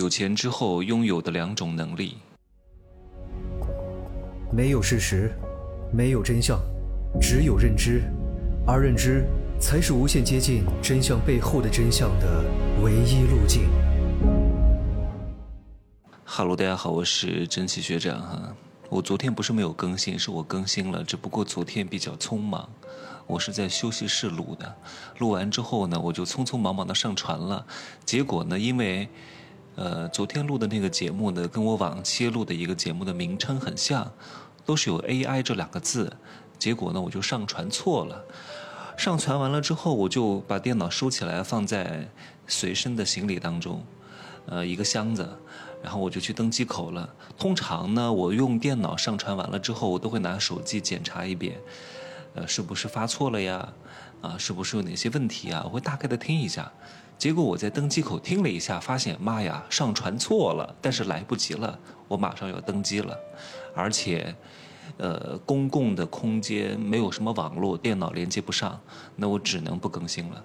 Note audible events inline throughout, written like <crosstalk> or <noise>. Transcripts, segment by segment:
有钱之后拥有的两种能力。没有事实，没有真相，只有认知，而认知才是无限接近真相背后的真相的唯一路径。哈喽，大家好，我是蒸汽学长哈。我昨天不是没有更新，是我更新了，只不过昨天比较匆忙。我是在休息室录的，录完之后呢，我就匆匆忙忙的上传了。结果呢，因为，呃，昨天录的那个节目呢，跟我往期录的一个节目的名称很像，都是有 AI 这两个字。结果呢，我就上传错了。上传完了之后，我就把电脑收起来，放在随身的行李当中，呃，一个箱子。然后我就去登机口了。通常呢，我用电脑上传完了之后，我都会拿手机检查一遍。呃，是不是发错了呀？啊，是不是有哪些问题啊？我会大概的听一下。结果我在登机口听了一下，发现妈呀，上传错了，但是来不及了，我马上要登机了，而且，呃，公共的空间没有什么网络，电脑连接不上，那我只能不更新了。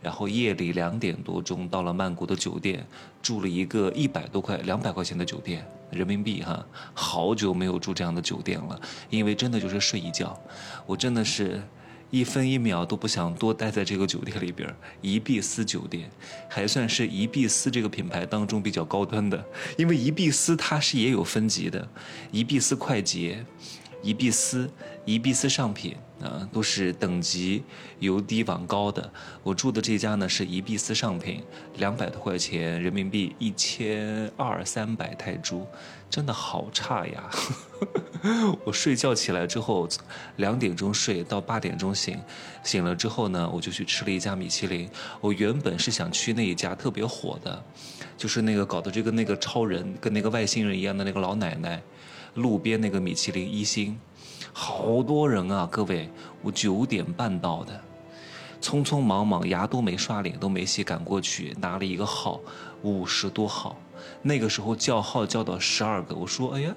然后夜里两点多钟到了曼谷的酒店，住了一个一百多块、两百块钱的酒店，人民币哈，好久没有住这样的酒店了，因为真的就是睡一觉，我真的是，一分一秒都不想多待在这个酒店里边。宜碧斯酒店，还算是宜碧斯这个品牌当中比较高端的，因为宜碧斯它是也有分级的，宜碧斯快捷。宜碧斯、宜碧斯上品啊，都是等级由低往高的。我住的这家呢是宜碧斯上品，两百多块钱人民币，一千二三百泰铢，真的好差呀！<laughs> 我睡觉起来之后，两点钟睡到八点钟醒，醒了之后呢，我就去吃了一家米其林。我原本是想去那一家特别火的，就是那个搞的这个那个超人跟那个外星人一样的那个老奶奶。路边那个米其林一星，好多人啊！各位，我九点半到的，匆匆忙忙，牙都没刷，脸都没洗，赶过去拿了一个号，五十多号。那个时候叫号叫到十二个，我说：“哎呀，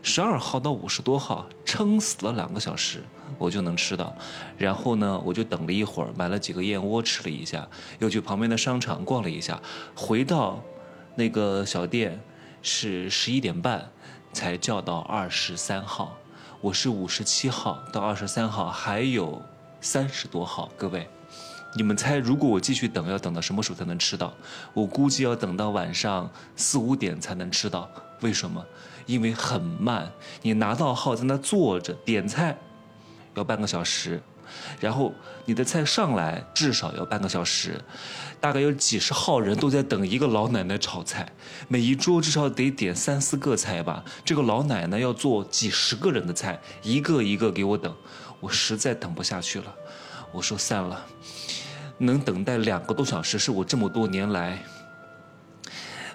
十二号到五十多号，撑死了两个小时，我就能吃到。”然后呢，我就等了一会儿，买了几个燕窝吃了一下，又去旁边的商场逛了一下，回到那个小店是十一点半。才叫到二十三号，我是五十七号到二十三号还有三十多号，各位，你们猜如果我继续等，要等到什么时候才能吃到？我估计要等到晚上四五点才能吃到。为什么？因为很慢，你拿到号在那坐着点菜，要半个小时。然后你的菜上来至少要半个小时，大概有几十号人都在等一个老奶奶炒菜，每一桌至少得点三四个菜吧。这个老奶奶要做几十个人的菜，一个一个给我等，我实在等不下去了，我说散了。能等待两个多小时是我这么多年来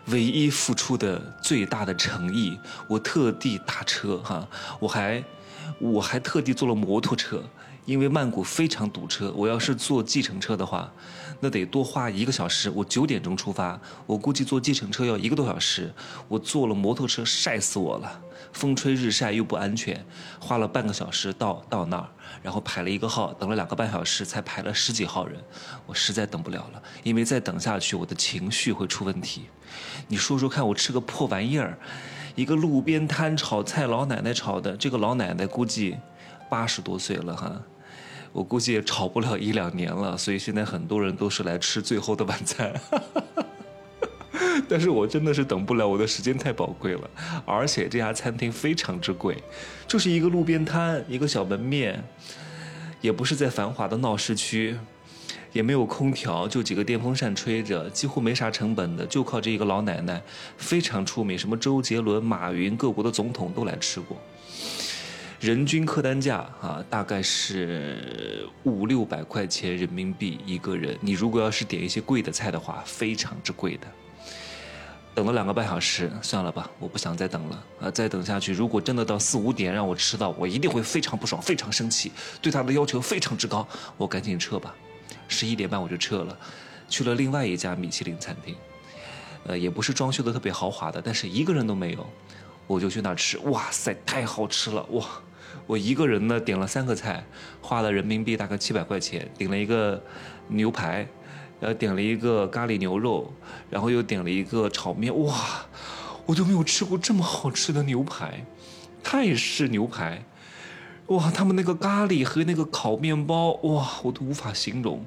唯一付出的最大的诚意。我特地打车哈，我还我还特地坐了摩托车。因为曼谷非常堵车，我要是坐计程车的话，那得多花一个小时。我九点钟出发，我估计坐计程车要一个多小时。我坐了摩托车，晒死我了，风吹日晒又不安全，花了半个小时到到那儿，然后排了一个号，等了两个半小时才排了十几号人，我实在等不了了，因为再等下去我的情绪会出问题。你说说看，我吃个破玩意儿，一个路边摊炒菜老奶奶炒的，这个老奶奶估计八十多岁了哈。我估计也炒不了一两年了，所以现在很多人都是来吃最后的晚餐。<laughs> 但是我真的是等不了，我的时间太宝贵了，而且这家餐厅非常之贵，就是一个路边摊，一个小门面，也不是在繁华的闹市区，也没有空调，就几个电风扇吹着，几乎没啥成本的，就靠这一个老奶奶，非常出名，什么周杰伦、马云，各国的总统都来吃过。人均客单价啊，大概是五六百块钱人民币一个人。你如果要是点一些贵的菜的话，非常之贵的。等了两个半小时，算了吧，我不想再等了啊！再等下去，如果真的到四五点让我吃到，我一定会非常不爽，非常生气，对他的要求非常之高。我赶紧撤吧，十一点半我就撤了，去了另外一家米其林餐厅，呃，也不是装修的特别豪华的，但是一个人都没有，我就去那吃。哇塞，太好吃了哇！我一个人呢点了三个菜，花了人民币大概七百块钱，点了一个牛排，然后点了一个咖喱牛肉，然后又点了一个炒面，哇，我都没有吃过这么好吃的牛排，泰式牛排，哇，他们那个咖喱和那个烤面包，哇，我都无法形容。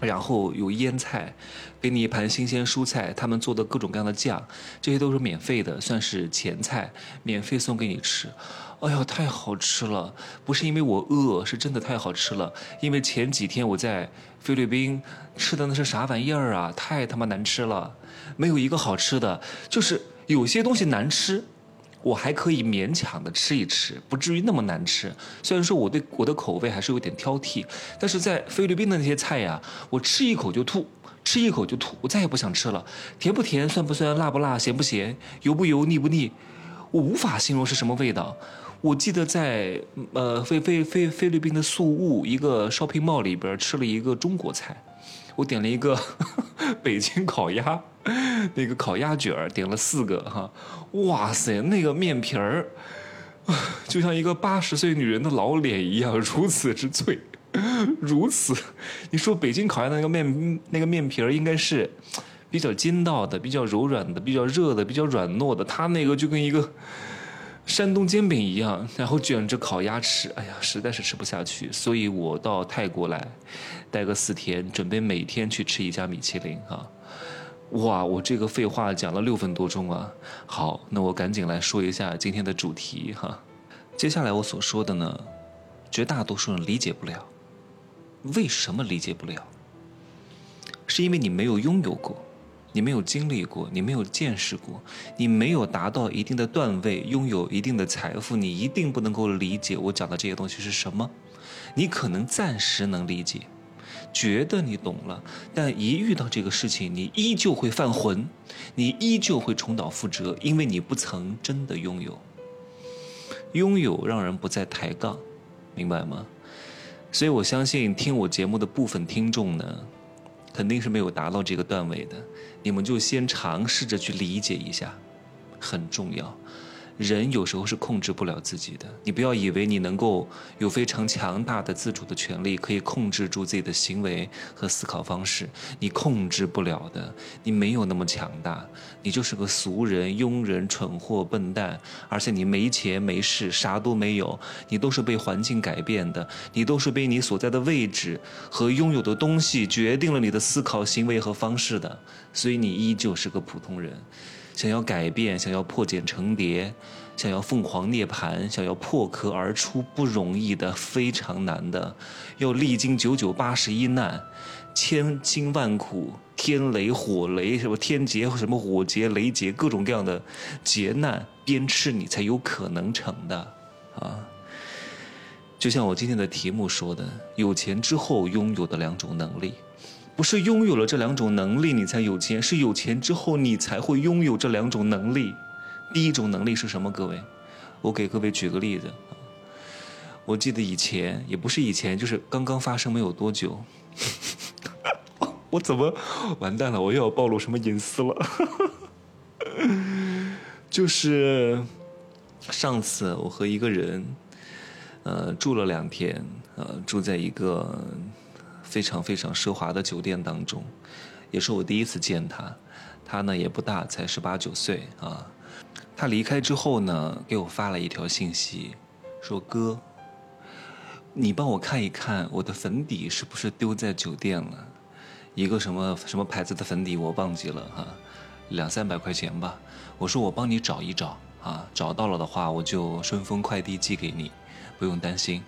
然后有腌菜，给你一盘新鲜蔬菜，他们做的各种各样的酱，这些都是免费的，算是前菜，免费送给你吃。哎呀，太好吃了！不是因为我饿，是真的太好吃了。因为前几天我在菲律宾吃的那是啥玩意儿啊？太他妈难吃了，没有一个好吃的。就是有些东西难吃，我还可以勉强的吃一吃，不至于那么难吃。虽然说我对我的口味还是有点挑剔，但是在菲律宾的那些菜呀，我吃一口就吐，吃一口就吐，我再也不想吃了。甜不甜？酸不酸？辣不辣？咸不咸？油不油？腻不腻？我无法形容是什么味道。我记得在呃菲菲菲菲律宾的宿务一个 shopping mall 里边吃了一个中国菜，我点了一个 <laughs> 北京烤鸭，那个烤鸭卷儿点了四个哈，哇塞，那个面皮儿 <sighs> 就像一个八十岁女人的老脸一样，如此之脆，如此，你说北京烤鸭的那个面那个面皮儿应该是比较筋道的、比较柔软的、比较热的、比较软糯的，它那个就跟一个。山东煎饼一样，<laughs> 然后卷着烤鸭吃，哎呀，实在是吃不下去，所以我到泰国来，待个四天，准备每天去吃一家米其林啊！哇，我这个废话讲了六分多钟啊！好，那我赶紧来说一下今天的主题哈。接下来我所说的呢，绝大多数人理解不了，为什么理解不了？是因为你没有拥有过。你没有经历过，你没有见识过，你没有达到一定的段位，拥有一定的财富，你一定不能够理解我讲的这些东西是什么。你可能暂时能理解，觉得你懂了，但一遇到这个事情，你依旧会犯浑，你依旧会重蹈覆辙，因为你不曾真的拥有。拥有让人不再抬杠，明白吗？所以我相信听我节目的部分听众呢。肯定是没有达到这个段位的，你们就先尝试着去理解一下，很重要。人有时候是控制不了自己的，你不要以为你能够有非常强大的自主的权利，可以控制住自己的行为和思考方式，你控制不了的，你没有那么强大，你就是个俗人、庸人、蠢货、笨蛋，而且你没钱没势，啥都没有，你都是被环境改变的，你都是被你所在的位置和拥有的东西决定了你的思考行为和方式的，所以你依旧是个普通人。想要改变，想要破茧成蝶，想要凤凰涅槃，想要破壳而出，不容易的，非常难的，要历经九九八十一难，千辛万苦，天雷火雷，什么天劫，什么火劫，雷劫，各种各样的劫难鞭笞你，才有可能成的啊！就像我今天的题目说的，有钱之后拥有的两种能力。不是拥有了这两种能力你才有钱，是有钱之后你才会拥有这两种能力。第一种能力是什么？各位，我给各位举个例子。我记得以前也不是以前，就是刚刚发生没有多久。<laughs> 我怎么完蛋了？我又要暴露什么隐私了？<laughs> 就是上次我和一个人，呃，住了两天，呃，住在一个。非常非常奢华的酒店当中，也是我第一次见他。他呢也不大，才十八九岁啊。他离开之后呢，给我发了一条信息，说：“哥，你帮我看一看我的粉底是不是丢在酒店了？一个什么什么牌子的粉底我忘记了哈，两三百块钱吧。”我说：“我帮你找一找啊，找到了的话我就顺丰快递寄给你，不用担心。”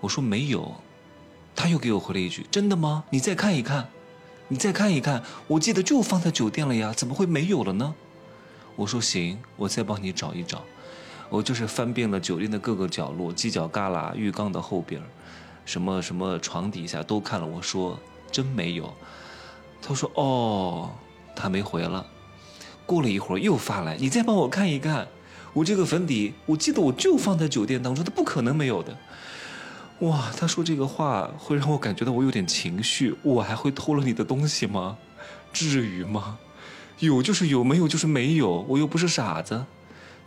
我说：“没有。”他又给我回了一句：“真的吗？你再看一看，你再看一看，我记得就放在酒店了呀，怎么会没有了呢？”我说：“行，我再帮你找一找。”我就是翻遍了酒店的各个角落，犄角旮旯、浴缸的后边，什么什么床底下都看了。我说：“真没有。”他说：“哦，他没回了。”过了一会儿又发来：“你再帮我看一看，我这个粉底，我记得我就放在酒店当中，他不可能没有的。”哇，他说这个话会让我感觉到我有点情绪。我还会偷了你的东西吗？至于吗？有就是有，没有就是没有。我又不是傻子，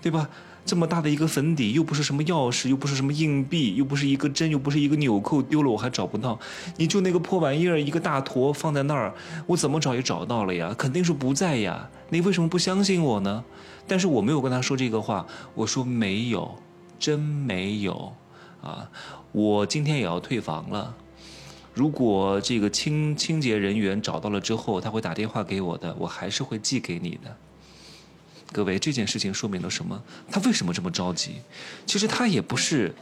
对吧？这么大的一个粉底，又不是什么钥匙，又不是什么硬币，又不是一个针，又不是一个纽扣，丢了我还找不到。你就那个破玩意儿，一个大坨放在那儿，我怎么找也找到了呀，肯定是不在呀。你为什么不相信我呢？但是我没有跟他说这个话，我说没有，真没有啊。我今天也要退房了。如果这个清清洁人员找到了之后，他会打电话给我的，我还是会寄给你的。各位，这件事情说明了什么？他为什么这么着急？其实他也不是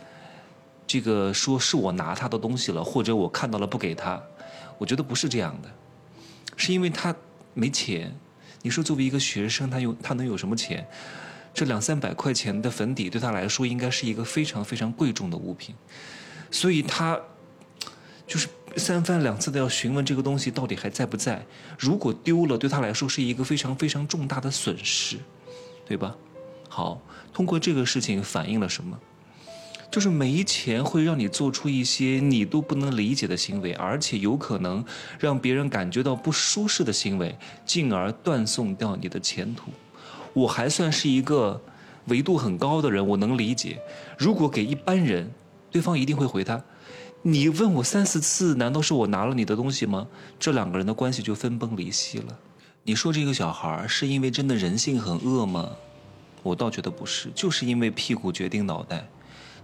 这个说是我拿他的东西了，或者我看到了不给他。我觉得不是这样的，是因为他没钱。你说作为一个学生，他有他能有什么钱？这两三百块钱的粉底对他来说应该是一个非常非常贵重的物品，所以他就是三番两次的要询问这个东西到底还在不在。如果丢了，对他来说是一个非常非常重大的损失。对吧？好，通过这个事情反映了什么？就是没钱会让你做出一些你都不能理解的行为，而且有可能让别人感觉到不舒适的行为，进而断送掉你的前途。我还算是一个维度很高的人，我能理解。如果给一般人，对方一定会回他：“你问我三四次，难道是我拿了你的东西吗？”这两个人的关系就分崩离析了。你说这个小孩是因为真的人性很恶吗？我倒觉得不是，就是因为屁股决定脑袋，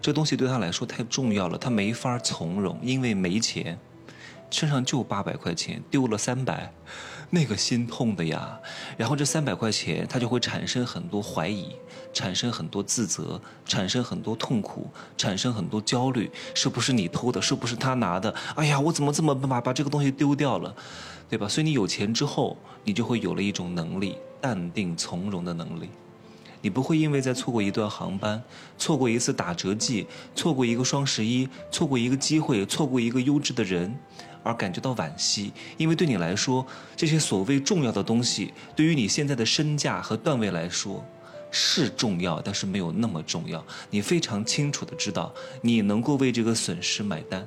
这东西对他来说太重要了，他没法从容，因为没钱，身上就八百块钱，丢了三百，那个心痛的呀。然后这三百块钱，他就会产生很多怀疑，产生很多自责，产生很多痛苦，产生很多焦虑，是不是你偷的？是不是他拿的？哎呀，我怎么这么把把这个东西丢掉了？对吧？所以你有钱之后，你就会有了一种能力，淡定从容的能力。你不会因为在错过一段航班、错过一次打折季、错过一个双十一、错过一个机会、错过一个优质的人，而感觉到惋惜。因为对你来说，这些所谓重要的东西，对于你现在的身价和段位来说，是重要，但是没有那么重要。你非常清楚的知道，你能够为这个损失买单。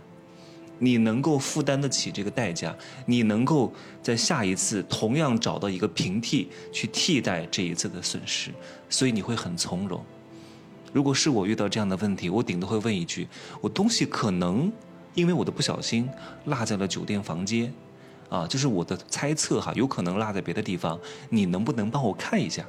你能够负担得起这个代价，你能够在下一次同样找到一个平替去替代这一次的损失，所以你会很从容。如果是我遇到这样的问题，我顶多会问一句：我东西可能因为我的不小心落在了酒店房间，啊，就是我的猜测哈，有可能落在别的地方，你能不能帮我看一下？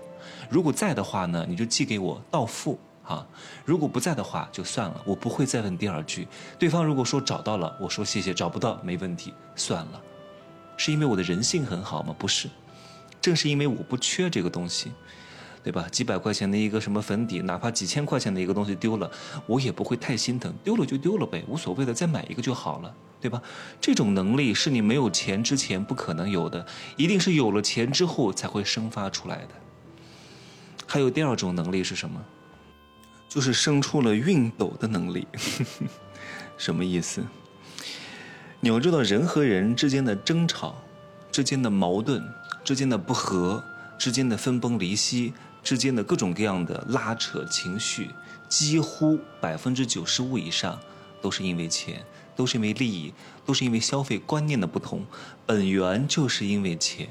如果在的话呢，你就寄给我到付。啊，如果不在的话就算了，我不会再问第二句。对方如果说找到了，我说谢谢；找不到没问题，算了。是因为我的人性很好吗？不是，正是因为我不缺这个东西，对吧？几百块钱的一个什么粉底，哪怕几千块钱的一个东西丢了，我也不会太心疼。丢了就丢了呗，无所谓的，再买一个就好了，对吧？这种能力是你没有钱之前不可能有的，一定是有了钱之后才会生发出来的。还有第二种能力是什么？就是生出了熨斗的能力，什么意思？你要知道，人和人之间的争吵、之间的矛盾、之间的不和、之间的分崩离析、之间的各种各样的拉扯情绪，几乎百分之九十五以上都是因为钱，都是因为利益，都是因为消费观念的不同，本源就是因为钱。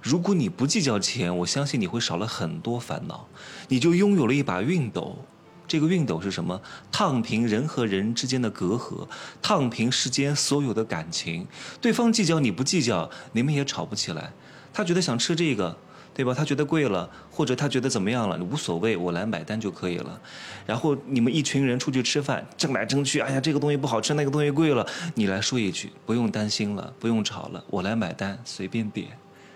如果你不计较钱，我相信你会少了很多烦恼，你就拥有了一把熨斗。这个熨斗是什么？烫平人和人之间的隔阂，烫平世间所有的感情。对方计较你不计较，你们也吵不起来。他觉得想吃这个，对吧？他觉得贵了，或者他觉得怎么样了，无所谓，我来买单就可以了。然后你们一群人出去吃饭，争来争去，哎呀，这个东西不好吃，那个东西贵了，你来说一句，不用担心了，不用吵了，我来买单，随便点。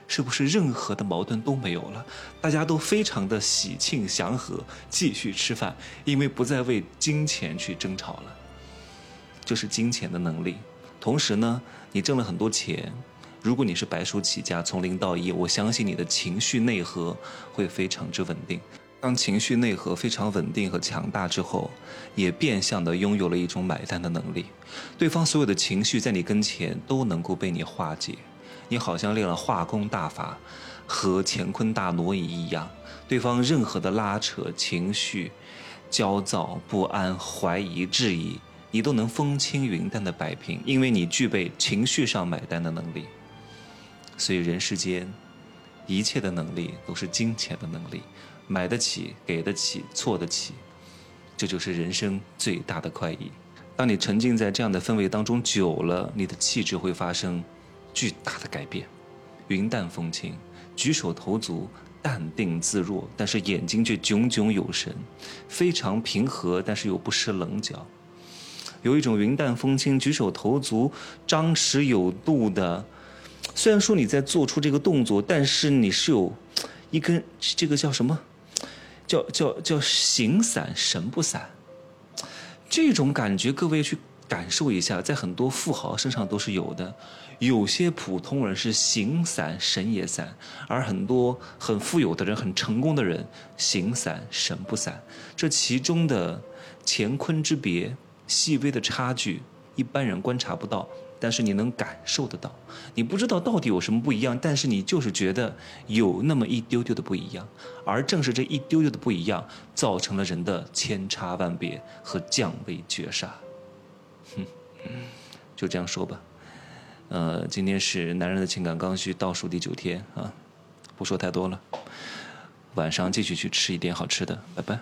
是不是任何的矛盾都没有了？大家都非常的喜庆祥和，继续吃饭，因为不再为金钱去争吵了。就是金钱的能力。同时呢，你挣了很多钱，如果你是白手起家，从零到一，我相信你的情绪内核会非常之稳定。当情绪内核非常稳定和强大之后，也变相的拥有了一种买单的能力。对方所有的情绪在你跟前都能够被你化解。你好像练了化功大法，和乾坤大挪移一样，对方任何的拉扯、情绪、焦躁、不安、怀疑、质疑，你都能风轻云淡的摆平，因为你具备情绪上买单的能力。所以人世间，一切的能力都是金钱的能力，买得起，给得起，错得起，这就是人生最大的快意。当你沉浸在这样的氛围当中久了，你的气质会发生巨大的改变，云淡风轻，举手投足淡定自若，但是眼睛却炯炯有神，非常平和，但是又不失棱角，有一种云淡风轻、举手投足张弛有度的。虽然说你在做出这个动作，但是你是有一根这个叫什么？叫叫叫形散神不散。这种感觉，各位去感受一下，在很多富豪身上都是有的。有些普通人是形散神也散，而很多很富有的人、很成功的人，形散神不散。这其中的乾坤之别、细微的差距，一般人观察不到。但是你能感受得到，你不知道到底有什么不一样，但是你就是觉得有那么一丢丢的不一样，而正是这一丢丢的不一样，造成了人的千差万别和降维绝杀。哼，就这样说吧。呃，今天是男人的情感刚需倒数第九天啊，不说太多了，晚上继续去吃一点好吃的，拜拜。